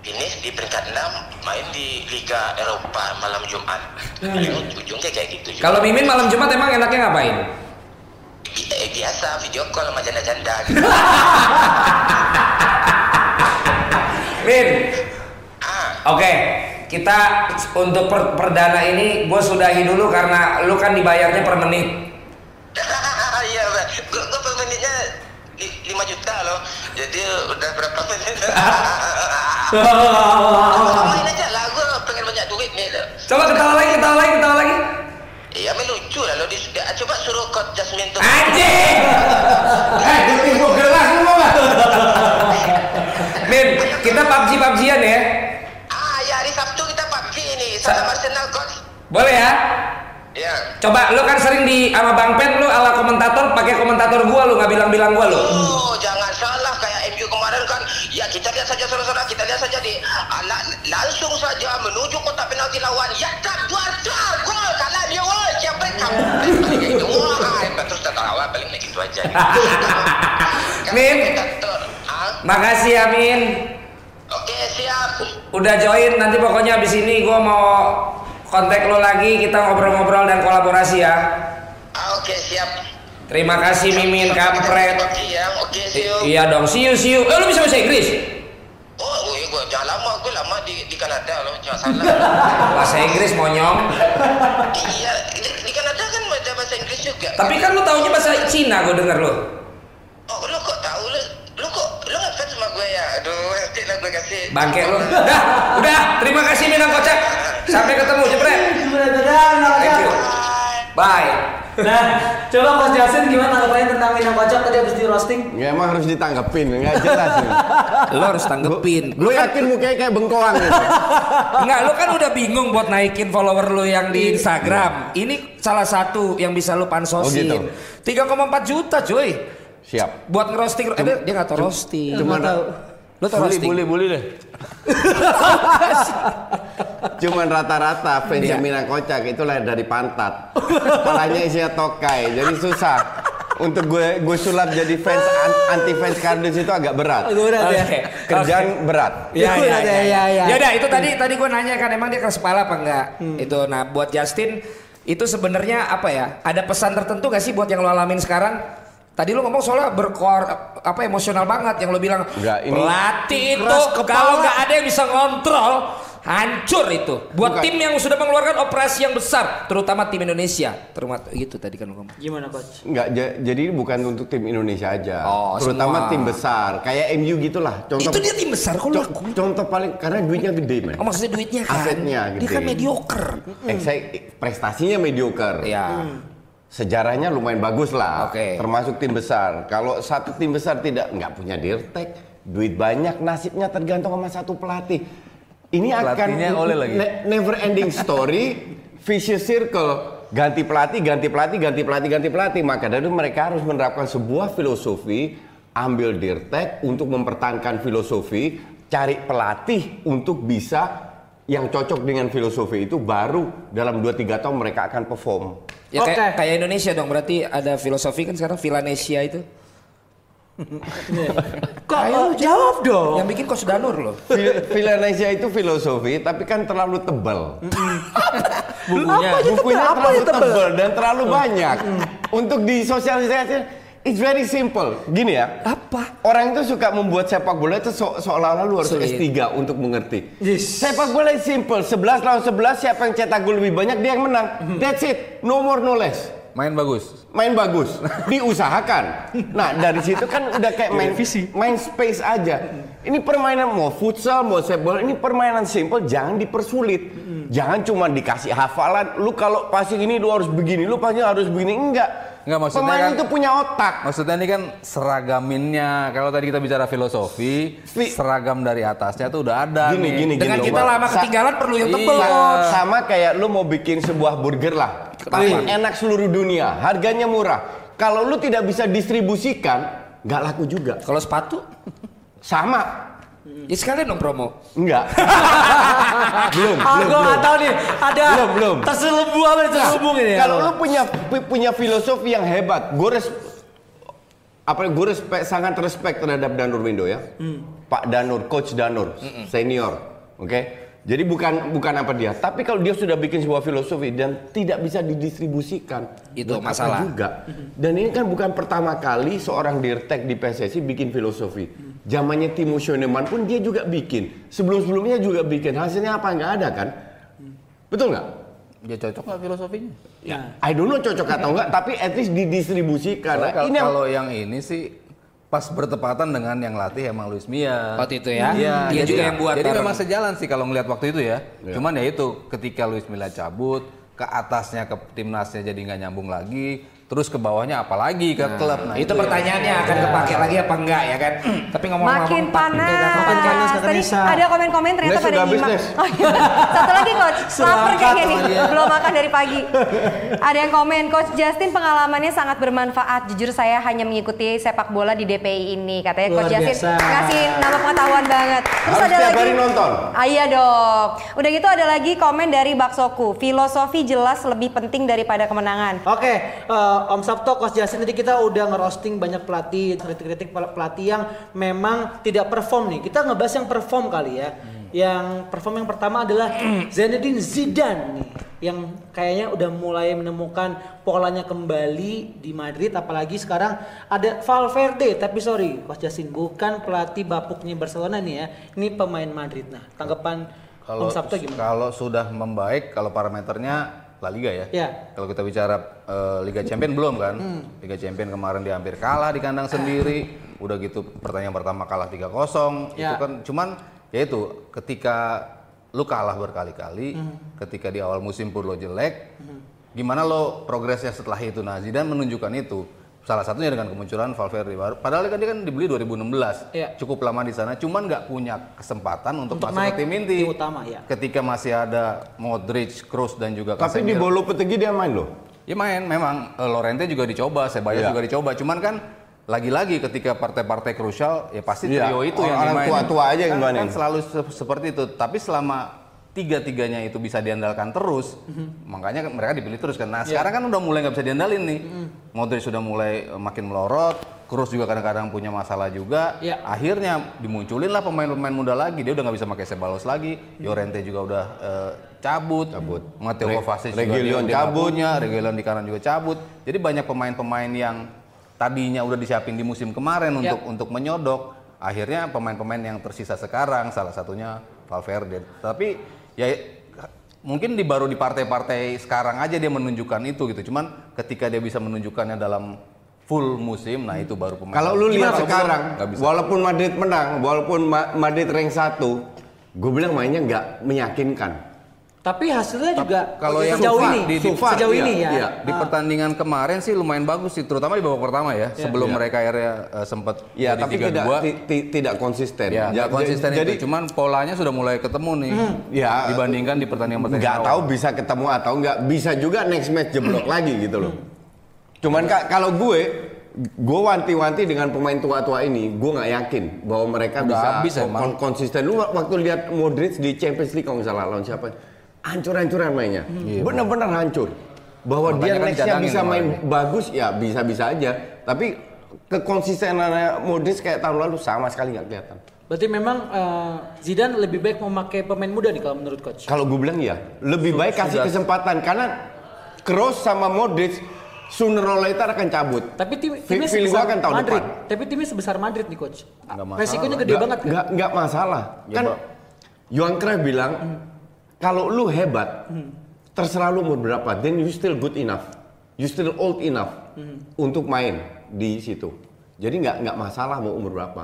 G: finish di peringkat 6 main di Liga Eropa malam Jumat. Ujung, ujungnya kayak gitu.
F: Kalau Mimin malam Jumat emang enaknya ngapain?
G: Bi- eh, biasa video call sama janda-janda gitu. [LAUGHS]
F: Min,
G: ah,
F: oke. Kita untuk per- perdana ini gue sudahi dulu karena lu kan dibayarnya per menit. [LAUGHS]
G: iya, gue per menitnya li- 5 juta loh. Jadi udah berapa menit? [LAUGHS] main aja lah, gue pengen banyak duit nih.
F: Coba ketawa lagi, ketawa lagi, ketawa lagi.
G: Iya, melucu lah lo. Di, coba suruh coach Jasmine tuh.
F: Anjing! [LAUGHS]
D: Eh, gue gue gelas lu nggak? [LAUGHS]
F: Min, kita PUBG PUBGan ya.
G: Ah, ya hari Sabtu kita PUBG ini sama Arsenal coach.
F: Boleh ya?
G: Ya.
F: Coba lu kan sering di sama Bang Pen lu ala komentator pakai komentator gua lu nggak bilang-bilang gua lu.
G: Oh, jangan salah kayak MU kemarin kan. Ya kita lihat saja saudara-saudara, kita lihat saja di ala, langsung saja menuju kotak penalti lawan. Ya tak dua gol kalah dia woi. Siapa kamu? Itu wah, terus tertawa paling lagi itu aja. [LAUGHS]
F: Min.
G: Ah,
F: Makasih ya Min.
G: Oke, siap.
F: Udah join nanti pokoknya abis ini gua mau kontak lo lagi kita ngobrol-ngobrol dan kolaborasi ya.
G: Ah, Oke, siap.
F: Terima kasih Mimin kampret.
G: Oke, ya. Oke, see you.
F: I- iya dong, see you, see you. Eh, lu bisa bahasa Inggris?
G: Oh, iya, gua jangan lama, gua lama di di Kanada loh, jangan salah. [LAUGHS]
F: Bahasa Inggris monyong.
G: iya, di, di Kanada kan ada bahasa Inggris juga.
F: Tapi kan lu taunya bahasa Cina gue denger lu.
G: Oh, lu kok tahu lu? Lu kok lu ngefans sama gue ya? Aduh, nanti lah gue kasih.
F: Bangke lu. Dah, udah. Terima kasih Minang Kocak. Sampai ketemu, jepret.
B: Dadah,
F: Thank you. Bye.
B: Nah, coba Coach Jasin gimana tanggapannya tentang Minang Kocak tadi habis di roasting?
D: Ya emang harus ditanggepin, nggak jelas. nih.
F: Lu harus tanggepin.
D: Lu yakin mukanya kayak bengkoang gitu?
F: Enggak, lu kan udah bingung buat naikin follower lu yang di Instagram. Ini salah satu yang bisa lu pansosin.
D: Oh,
F: 3,4 juta, cuy.
D: Siap.
F: Buat ngerosting, eh, dia nggak tau roasting.
D: Cuman
F: Lu tau
D: bully,
F: roasting?
D: bully, bully deh. [LAUGHS] Cuman rata-rata fansnya
F: Iya.
D: Minang Kocak itu lahir dari pantat. Kepalanya isinya tokai, jadi susah. Untuk gue gue sulap jadi fans an- anti fans kardus itu agak berat.
B: Berat ya.
F: Oke.
D: Kerjaan berat.
F: Ya, ya, ya,
B: ya, ya, ya.
F: Ya udah, itu tadi tadi gue nanya kan emang dia keras kepala apa enggak? Itu nah buat Justin itu sebenarnya apa ya? Ada pesan tertentu gak sih buat yang lo alamin sekarang? Tadi lu ngomong soalnya berkor apa emosional banget yang lo bilang
D: Enggak, ini-
F: pelatih itu kalau nggak ada yang bisa ngontrol hancur itu. Buat
D: Bukan.
F: tim yang sudah mengeluarkan operasi yang besar, terutama tim Indonesia. Terutama gitu tadi kan lo ngomong.
B: Gimana Coach?
D: Enggak, ja- jadi bukan untuk tim Indonesia aja.
F: Oh,
D: Terutama
F: semua.
D: tim besar, kayak MU gitulah. Contoh
F: Itu dia tim besar kok lu
D: co- contoh paling karena duitnya gede, men.
F: Oh maksudnya duitnya kan?
D: Asetnya
F: Dia
D: gede.
F: kan mediocre.
D: Eh, saya- prestasinya mediocre.
F: Iya.
D: Sejarahnya lumayan bagus lah,
F: Oke.
D: termasuk tim besar. Kalau satu tim besar tidak nggak punya dirtek, duit banyak, nasibnya tergantung sama satu pelatih. Ini akan
E: oleh lagi.
D: ne- never ending story, [LAUGHS] vicious circle. Ganti pelatih, ganti pelatih, ganti pelatih, ganti pelatih. Maka dari itu mereka harus menerapkan sebuah filosofi, ambil dirtek untuk mempertahankan filosofi, cari pelatih untuk bisa yang cocok dengan filosofi itu baru dalam 2-3 tahun mereka akan perform.
F: Ya kayak,
B: Oke.
F: kayak Indonesia dong berarti ada filosofi kan sekarang Vilanesia itu.
B: Kok eh, jawab dong?
F: Yang bikin Coach Danur loh.
D: Fil- Vilanesia itu filosofi tapi kan terlalu tebal.
B: Bukunya.
D: Bukunya
B: Apa
D: terlalu
B: yang tebal?
D: tebal dan terlalu banyak. Untuk disosialisasi it's very simple. Gini ya.
F: Apa?
D: Orang itu suka membuat sepak bola itu se- seolah-olah lu harus
F: Sulit.
D: S3 untuk mengerti.
B: Yes.
D: Sepak bola itu simple. 11 lawan 11 siapa yang cetak gol lebih banyak dia yang menang. That's it. No more no less.
E: Main bagus.
D: main bagus, [LAUGHS] diusahakan. Nah dari situ kan udah kayak main main space aja. Ini permainan mau futsal mau sepak bola ini permainan simple, jangan dipersulit. Jangan cuma dikasih hafalan. Lu kalau passing ini lu harus begini, lu passing harus begini enggak.
E: Enggak, maksudnya
D: Pemain
E: kan-
D: itu punya otak.
E: Maksudnya ini kan seragaminnya. Kalau tadi kita bicara filosofi,
D: Fi-
E: seragam dari atasnya tuh udah ada
D: Gini,
E: nih.
D: gini,
F: Dengan
D: gini.
F: kita lama ketinggalan perlu yang tebel
E: Iya.
D: Sama kayak lu mau bikin sebuah burger lah. Paling enak seluruh dunia, harganya murah. Kalau lu tidak bisa distribusikan, nggak laku juga.
F: Kalau sepatu,
D: Sama.
F: ya sekalian dong promo.
D: Enggak. [LAUGHS] belum,
B: Ah,
D: belum,
B: gue nggak tahu nih. Ada
D: Belum, belum.
B: terselubung apa terselubung ini ya?
D: Kalau lu punya pu- punya filosofi yang hebat, gue res, apa gue respect sangat respect terhadap Danur Windo ya. Pak Danur, Coach Danur, senior, oke. Jadi bukan bukan apa dia, tapi kalau dia sudah bikin sebuah filosofi dan tidak bisa didistribusikan,
F: Itu masalah.
D: juga. Dan ini kan bukan pertama kali seorang dirtek di PSSI bikin filosofi. Zamannya Timo Schoenemann pun dia juga bikin. Sebelum-sebelumnya juga bikin. Hasilnya apa nggak ada kan? Betul nggak?
E: Ya cocok nggak filosofinya?
D: Ya, I don't know cocok atau enggak, tapi at least didistribusikan. Nah,
E: kalau,
D: ini yang-
E: kalau yang ini sih pas bertepatan dengan yang latih emang Luis Mia.
F: Waktu itu ya?
E: Iya,
F: Dia
E: jadi-
F: juga yang buat
E: Jadi
F: bareng.
E: memang sejalan sih kalau ngelihat waktu itu ya. Cuman ya itu ketika Luis Milla cabut, ke atasnya ke timnasnya jadi nggak nyambung lagi, terus ke bawahnya apalagi ke klub. Nah,
F: itu pertanyaannya akan kepake lagi apa enggak ya kan? Tapi ngomong-ngomong
C: Makin panas.
B: Makin panas, kata
C: Tadi
B: Nisa.
C: ada komen-komen ternyata pada nyimak. Oh, iya. Satu lagi coach, [LAUGHS] lapar kayaknya nih. Belum makan dari pagi. Ada yang komen, coach Justin pengalamannya sangat bermanfaat. Jujur saya hanya mengikuti sepak bola di DPI ini. Katanya coach
B: Luar
C: Justin
B: biasa.
C: ngasih nama pengetahuan banget. Terus
D: Harus
C: ada lagi
D: hari nonton.
C: Ah, iya dong. Udah gitu ada lagi komen dari Baksoku. Filosofi jelas lebih penting daripada kemenangan.
B: Oke, eh, Om Sabto, Coach Jasin tadi kita udah ngerosting banyak pelatih, kritik-kritik pel- pelatih yang memang tidak perform nih. Kita ngebahas yang perform kali ya. Yang perform yang pertama adalah [CLEARS THROAT] Zinedine Zidane nih, yang kayaknya udah mulai menemukan polanya kembali di Madrid. Apalagi sekarang ada Valverde, tapi sorry, Coach Jasin bukan pelatih bapuknya Barcelona nih ya. Ini pemain Madrid. Nah, tanggapan
E: Kalau
B: Om Sabto gimana?
E: kalau sudah membaik, kalau parameternya La Liga ya.
B: Ya.
E: Kalau kita bicara eh, Liga Champion belum kan?
B: Hmm.
E: Liga Champion kemarin dia hampir kalah di kandang sendiri. Udah gitu pertandingan pertama kalah 3-0. Itu
B: Ya.
E: kan cuman ya itu ketika lu kalah berkali-kali,
B: Hmm.
E: ketika di awal musim pun lo jelek, gimana lo progresnya setelah itu? Nah, Zidane menunjukkan itu. Salah satunya dengan kemunculan Valverde baru. Padahal kan dia kan dibeli 2016,
B: Iya.
E: cukup lama di sana, cuman nggak punya kesempatan untuk,
B: Untuk
E: masuk
B: naik
E: ke tim inti.
B: tim utama, ya.
E: Ketika masih ada Modric, Kroos dan juga
D: Tapi di bolo petegi dia main loh.
E: Ya main, memang eh, Lorente juga dicoba, Ceballos
D: Iya.
E: juga dicoba. Cuman kan lagi-lagi ketika partai-partai krusial ya pasti
D: Iya,
E: trio itu yang
D: orang
E: dimainin.
D: tua-tua aja yang
E: kan, kan selalu se- seperti itu. Tapi selama tiga-tiganya itu bisa diandalkan terus, makanya kan mereka dipilih terus kan. Nah sekarang kan udah mulai nggak bisa diandalin nih. Modric sudah mulai eh, makin melorot, Kroos juga kadang-kadang punya masalah juga.
B: Iya.
E: Akhirnya dimunculin lah pemain-pemain muda lagi. Dia udah nggak bisa pakai Ceballos lagi. Llorente juga udah eh, cabut.
D: Cabut.
E: Matteo
D: Re-
E: Kovacic juga
D: Reguilon
E: dia- dia nggak
D: cabut.
E: punya, Reguilon di kanan juga cabut. Jadi banyak pemain-pemain yang tadinya udah disiapin di musim kemarin
B: Ya.
E: untuk untuk menyodok. Akhirnya pemain-pemain yang tersisa sekarang salah satunya Valverde. Tapi ya mungkin di baru di partai-partai sekarang aja dia menunjukkan itu gitu. Cuman ketika dia bisa menunjukkannya dalam full musim, nah itu baru pemain.
D: Kalau lu lihat sekarang,
E: bisa.
D: walaupun Madrid menang, walaupun Ma- Madrid rank 1, gue bilang mainnya nggak meyakinkan.
B: Tapi hasilnya juga
E: kalau yang
B: sejauh
E: far,
B: ini,
E: di- di-
B: sejauh
D: iya,
B: ini ya.
D: iya.
E: di pertandingan kemarin sih lumayan bagus sih, terutama di babak pertama ya, sebelum
D: Iya.
E: mereka akhirnya eh, sempat
D: Ya, tapi tidak
E: 3-2.
D: ti- ti- tidak konsisten.
E: Ya,
D: Ja-
E: konsisten
D: jadi,
E: itu. Cuman polanya sudah mulai ketemu nih.
D: Ya,
E: dibandingkan di pertandingan pertandingan
D: nggak tahu bisa ketemu atau nggak bisa juga next match jeblok lagi gitu loh. Cuman Kak, kalau gue gue wanti-wanti dengan pemain tua-tua ini, gue nggak yakin bahwa mereka
E: Udah
D: bisa
E: habis
D: kon- konsisten. Lu waktu lihat Modric di Champions League kalau nggak salah lawan siapa? Hancur-hancuran mainnya. Bener-bener hancur. Bahwa
E: Makanya
D: dia
E: kan
D: nextnya bisa main
E: kemarin.
D: bagus ya bisa-bisa aja. Tapi kekonsistenannya Modric kayak tahun lalu sama sekali nggak kelihatan.
B: Berarti memang eh, Zidane lebih baik memakai pemain muda nih kalau menurut coach.
D: Kalau gue bilang ya, lebih baik kasih kesempatan karena Kroos sama Modric sooner or later akan cabut.
B: Tapi tim, timnya
D: feeling
B: sebesar
D: gua kan tahun
B: Madrid.
D: depan.
B: Tapi timnya sebesar Madrid nih coach. Resikonya gede
D: Nggak-
B: banget kan.
D: nggak nggak masalah.
E: Ya,
D: kan
E: Pak.
D: Johan Cruyff bilang kalau lu hebat, terserah lu umur berapa, then you still good enough, you still old enough untuk main di situ. Jadi nggak nggak masalah mau umur berapa.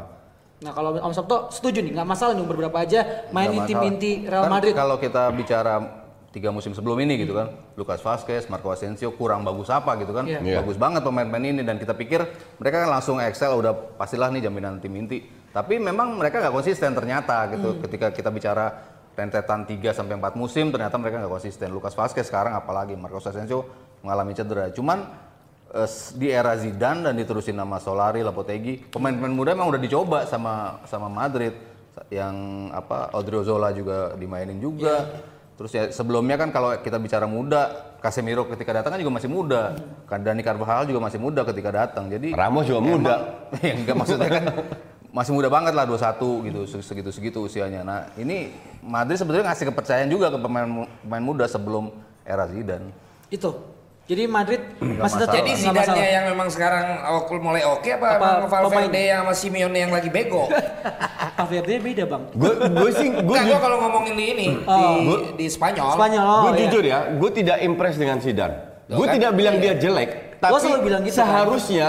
B: Nah kalau Om Sabto setuju nih, nggak masalah nih umur berapa aja main di tim inti Real
E: Kan
B: Madrid.
E: Kalau kita bicara tiga musim sebelum ini gitu kan, Lucas Vazquez, Marco Asensio kurang bagus apa gitu kan?
B: Iya.
D: Iya.
E: Bagus banget pemain-pemain ini dan kita pikir mereka kan langsung excel udah pastilah nih jaminan tim inti. Tapi memang mereka nggak konsisten ternyata gitu. Ketika kita bicara rentetan 3 sampai 4 musim ternyata mereka nggak konsisten. Lucas Vazquez sekarang apalagi Marco Asensio mengalami cedera. Cuman eh, di era Zidane dan diterusin nama Solari, Lopetegui, pemain-pemain muda emang udah dicoba sama sama Madrid. Yang apa Odriozola juga dimainin juga. Terus ya sebelumnya kan kalau kita bicara muda, Casemiro ketika datang kan juga masih muda. Kan Dani Carvajal juga masih muda ketika datang. Jadi
D: Ramos juga muda. [LAUGHS]
E: ya enggak maksudnya kan masih muda banget lah 21 gitu segitu-segitu usianya. Nah, ini Madrid sebetulnya ngasih kepercayaan juga ke pemain pemain muda sebelum era Zidane.
B: Itu. Jadi Madrid masih tetap
F: Jadi Zidane yang memang sekarang awal mulai oke apa,
B: Apa
F: emang Valverde
B: pemain?
F: sama Simeone yang lagi bego? [LAUGHS]
B: Valverde beda bang.
D: Gue gue sih gue
F: gua kalau ngomongin di ini di, di Spanyol.
B: Spanyol.
D: gue
B: oh, iya.
D: jujur ya, gue tidak impress dengan Zidane. Gue
F: kan?
D: tidak bilang dia jelek, tapi
B: bilang gitu, kan.
D: seharusnya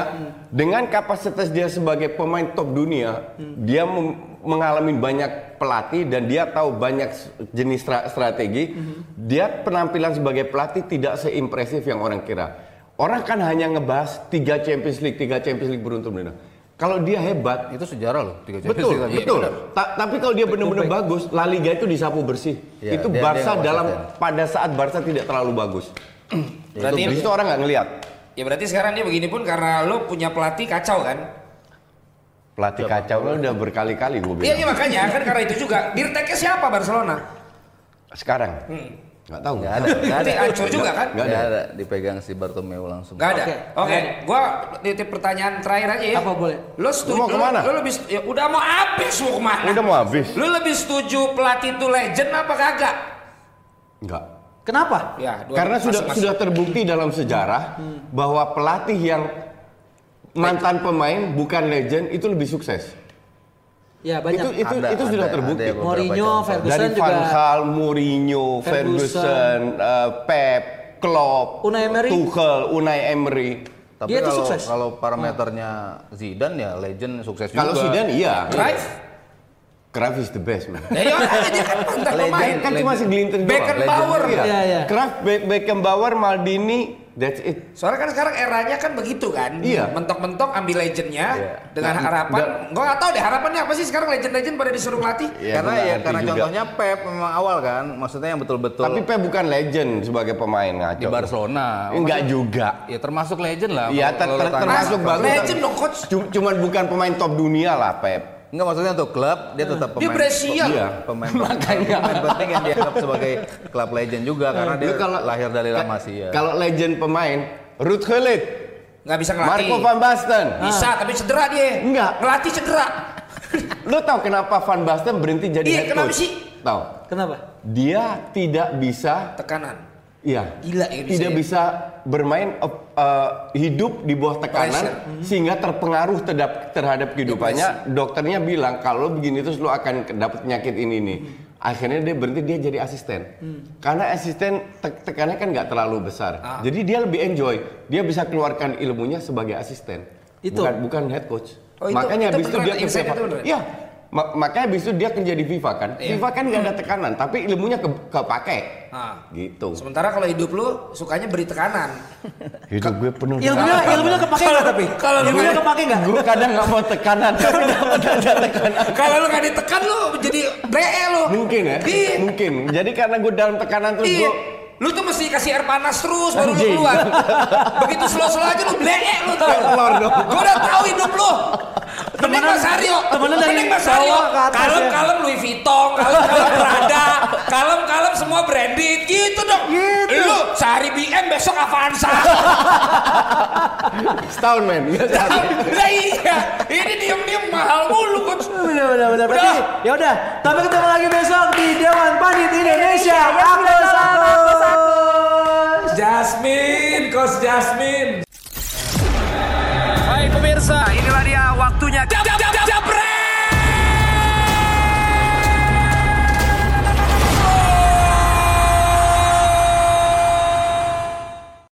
D: dengan kapasitas dia sebagai pemain top dunia, dia mem- mengalami banyak pelatih dan dia tahu banyak jenis stra- strategi. Dia penampilan sebagai pelatih tidak seimpresif yang orang kira. Orang kan hanya ngebahas tiga Champions League, tiga Champions League beruntun-beruntun. Kalau dia hebat,
E: Itu sejarah loh, tiga Champions
D: betul,
E: League
D: betul. Ta- tapi kalau dia benar-benar bagus, La Liga itu disapu bersih.
E: Iya,
D: itu
E: dia-
D: Barca
E: dia
D: dalam
E: konsisten.
D: pada saat Barca tidak terlalu bagus.
F: Berarti
D: itu, itu orang nggak ngelihat.
F: ya berarti sekarang dia begini pun karena lo punya pelatih kacau kan?
D: Pelatih kacau kan udah berkali-kali gue
F: Iya,
D: bilang.
F: iya makanya kan karena itu juga. Dirteknya siapa Barcelona?
D: Sekarang tahu.
E: Nggak ada, nggak ada.
F: Berarti hancur juga kan?
D: Nggak ada.
E: ada, dipegang si Bartomeu langsung.
F: Gak ada.
B: Oke,
F: Oke,
B: nggak
F: gua titip pertanyaan terakhir aja ya.
B: Apa boleh?
F: Lo setuju?
D: Lu mau ke mana?
F: Lo, lebih ya, udah mau habis mau ke mana?
D: Udah mau habis.
F: Lo lebih setuju pelatih itu legend apa kagak?
D: Enggak.
B: Kenapa?
F: Ya,
D: Karena sudah
F: masing-masing.
D: sudah terbukti dalam sejarah bahwa pelatih yang mantan pemain bukan legend itu lebih sukses.
B: Ya banyak.
D: Itu itu
E: Ada,
D: itu sudah
E: ada,
D: terbukti.
E: ada
B: Mourinho. Ferguson
D: Dari
B: juga.
D: Van Gaal, Mourinho,
B: Ferguson.
D: Ferguson, eh, Pep, Klopp,
B: Unai Emery.
D: Tuchel, Unai Emery.
E: Tapi
B: Dia itu
E: kalau,
B: sukses.
E: kalau parameternya Zidane ya legend sukses juga.
D: Kalau Zidane iya.
F: Cruyff?
D: Cruyff is the best man.
F: Ya, iya, dia kan mantan pemain.
D: kan cuma segelintir doang.
F: Beckenbauer.
D: Iya.
B: Iya, iya.
D: Cruyff, Be- Beckenbauer, Maldini, that's it.
F: Soalnya kan sekarang eranya kan begitu kan.
D: Iya.
F: Mentok-mentok ambil legendnya
E: Iya.
F: dengan
D: Nah,
F: harapan.
D: da-
F: Gua nggak tahu deh harapannya apa sih sekarang legend-legend pada disuruh ngelatih.
D: Iya,
E: karena ya karena
D: juga.
E: contohnya Pep memang awal kan, maksudnya yang betul-betul
D: Tapi Pep bukan legend sebagai pemain ngaco.
E: di Barcelona.
D: Enggak juga.
E: Ya termasuk legend lah.
D: Iya,
E: kalau-
D: ter- ter- termasuk
F: Mas,
D: bagus.
F: legend dong, coach.
D: Cum- Cuman bukan pemain top dunia lah Pep.
E: Enggak maksudnya untuk klub dia tetap
F: Dia
E: pemain.
F: Brazilian.
D: Iya.
E: Pemain, [LAUGHS] pemain penting yang dianggap sebagai klub legend juga karena dia
D: Lu kalau
E: lahir dari lama sih ya.
D: Kalau legend pemain, Ruud Gullit,
F: Nggak bisa ngelatih.
D: Marco van Basten.
F: Bisa, tapi cedera dia.
D: Enggak.
F: Ngelatih cedera. [LAUGHS]
D: Lu tahu kenapa Van Basten berhenti jadi
F: Iya,
D: head
F: kenapa
D: coach?
F: sih?
D: Tahu.
B: Kenapa?
D: Dia tidak bisa
F: Tekanan.
D: Iya.
F: Gila ya
D: Tidak
F: ya.
D: bisa bermain uh, hidup di bawah tekanan
F: Pressure.
D: sehingga terpengaruh terhadap terhadap kehidupannya. Dokternya bilang kalau begini terus lu akan dapat penyakit ini nih. Akhirnya dia berhenti dia jadi asisten. Karena asisten te- tekanannya kan nggak terlalu besar.
F: Ah.
D: Jadi dia lebih enjoy. Dia bisa keluarkan ilmunya sebagai asisten.
B: Itu.
D: Bukan bukan head coach.
F: Oh, itu-
D: makanya
F: itu
D: habis itu dia ke
F: beneran?
D: Iya. Ma- makanya habis itu dia kerja di FIFA kan.
F: Iya.
D: FIFA kan nggak ada tekanan, tapi ilmunya ke kepake.
F: Ah.
D: Gitu.
F: Sementara kalau hidup lu sukanya beri tekanan. [LAUGHS]
D: Hidup gue penuh
B: Ilmunya ilmunya kepake nggak tapi?
F: kalau lu
B: ilmunya kepake nggak?
D: gue kadang nggak mau tekanan tapi dapat aja tekanan
F: kalau lu nggak ditekan lu jadi bree lu.
D: mungkin ya
F: Iya.
D: mungkin jadi karena gue dalam tekanan terus
F: Iya.
D: gue
F: Lu tuh mesti kasih air panas terus baru lu keluar. Begitu slow-slow aja lu blek lu tuh.
D: Dong.
F: Gua udah tahu hidup lu.
B: Temenan-
F: Mas Aryo.
B: temenan dari
F: Mending Mas Aryo.
B: atas ya.
F: Kalem-kalem Louis Vuitton, kalem-kalem Prada, kalem-kalem semua branded gitu dong. Lu sehari BM besok Avanza.
D: setahun men [LAUGHS]
F: lah iya, ini diem-diem mahal mulu.
B: Bener bener bener. Berarti ya udah. Tapi ketemu lagi besok di Dewan Panit Indonesia. Aku
C: yang salam, aku
B: satu.
F: Jasmine, coach Jasmine.
A: Pemirsa, inilah dia waktunya. Jab, jab, jab, jab, jabret!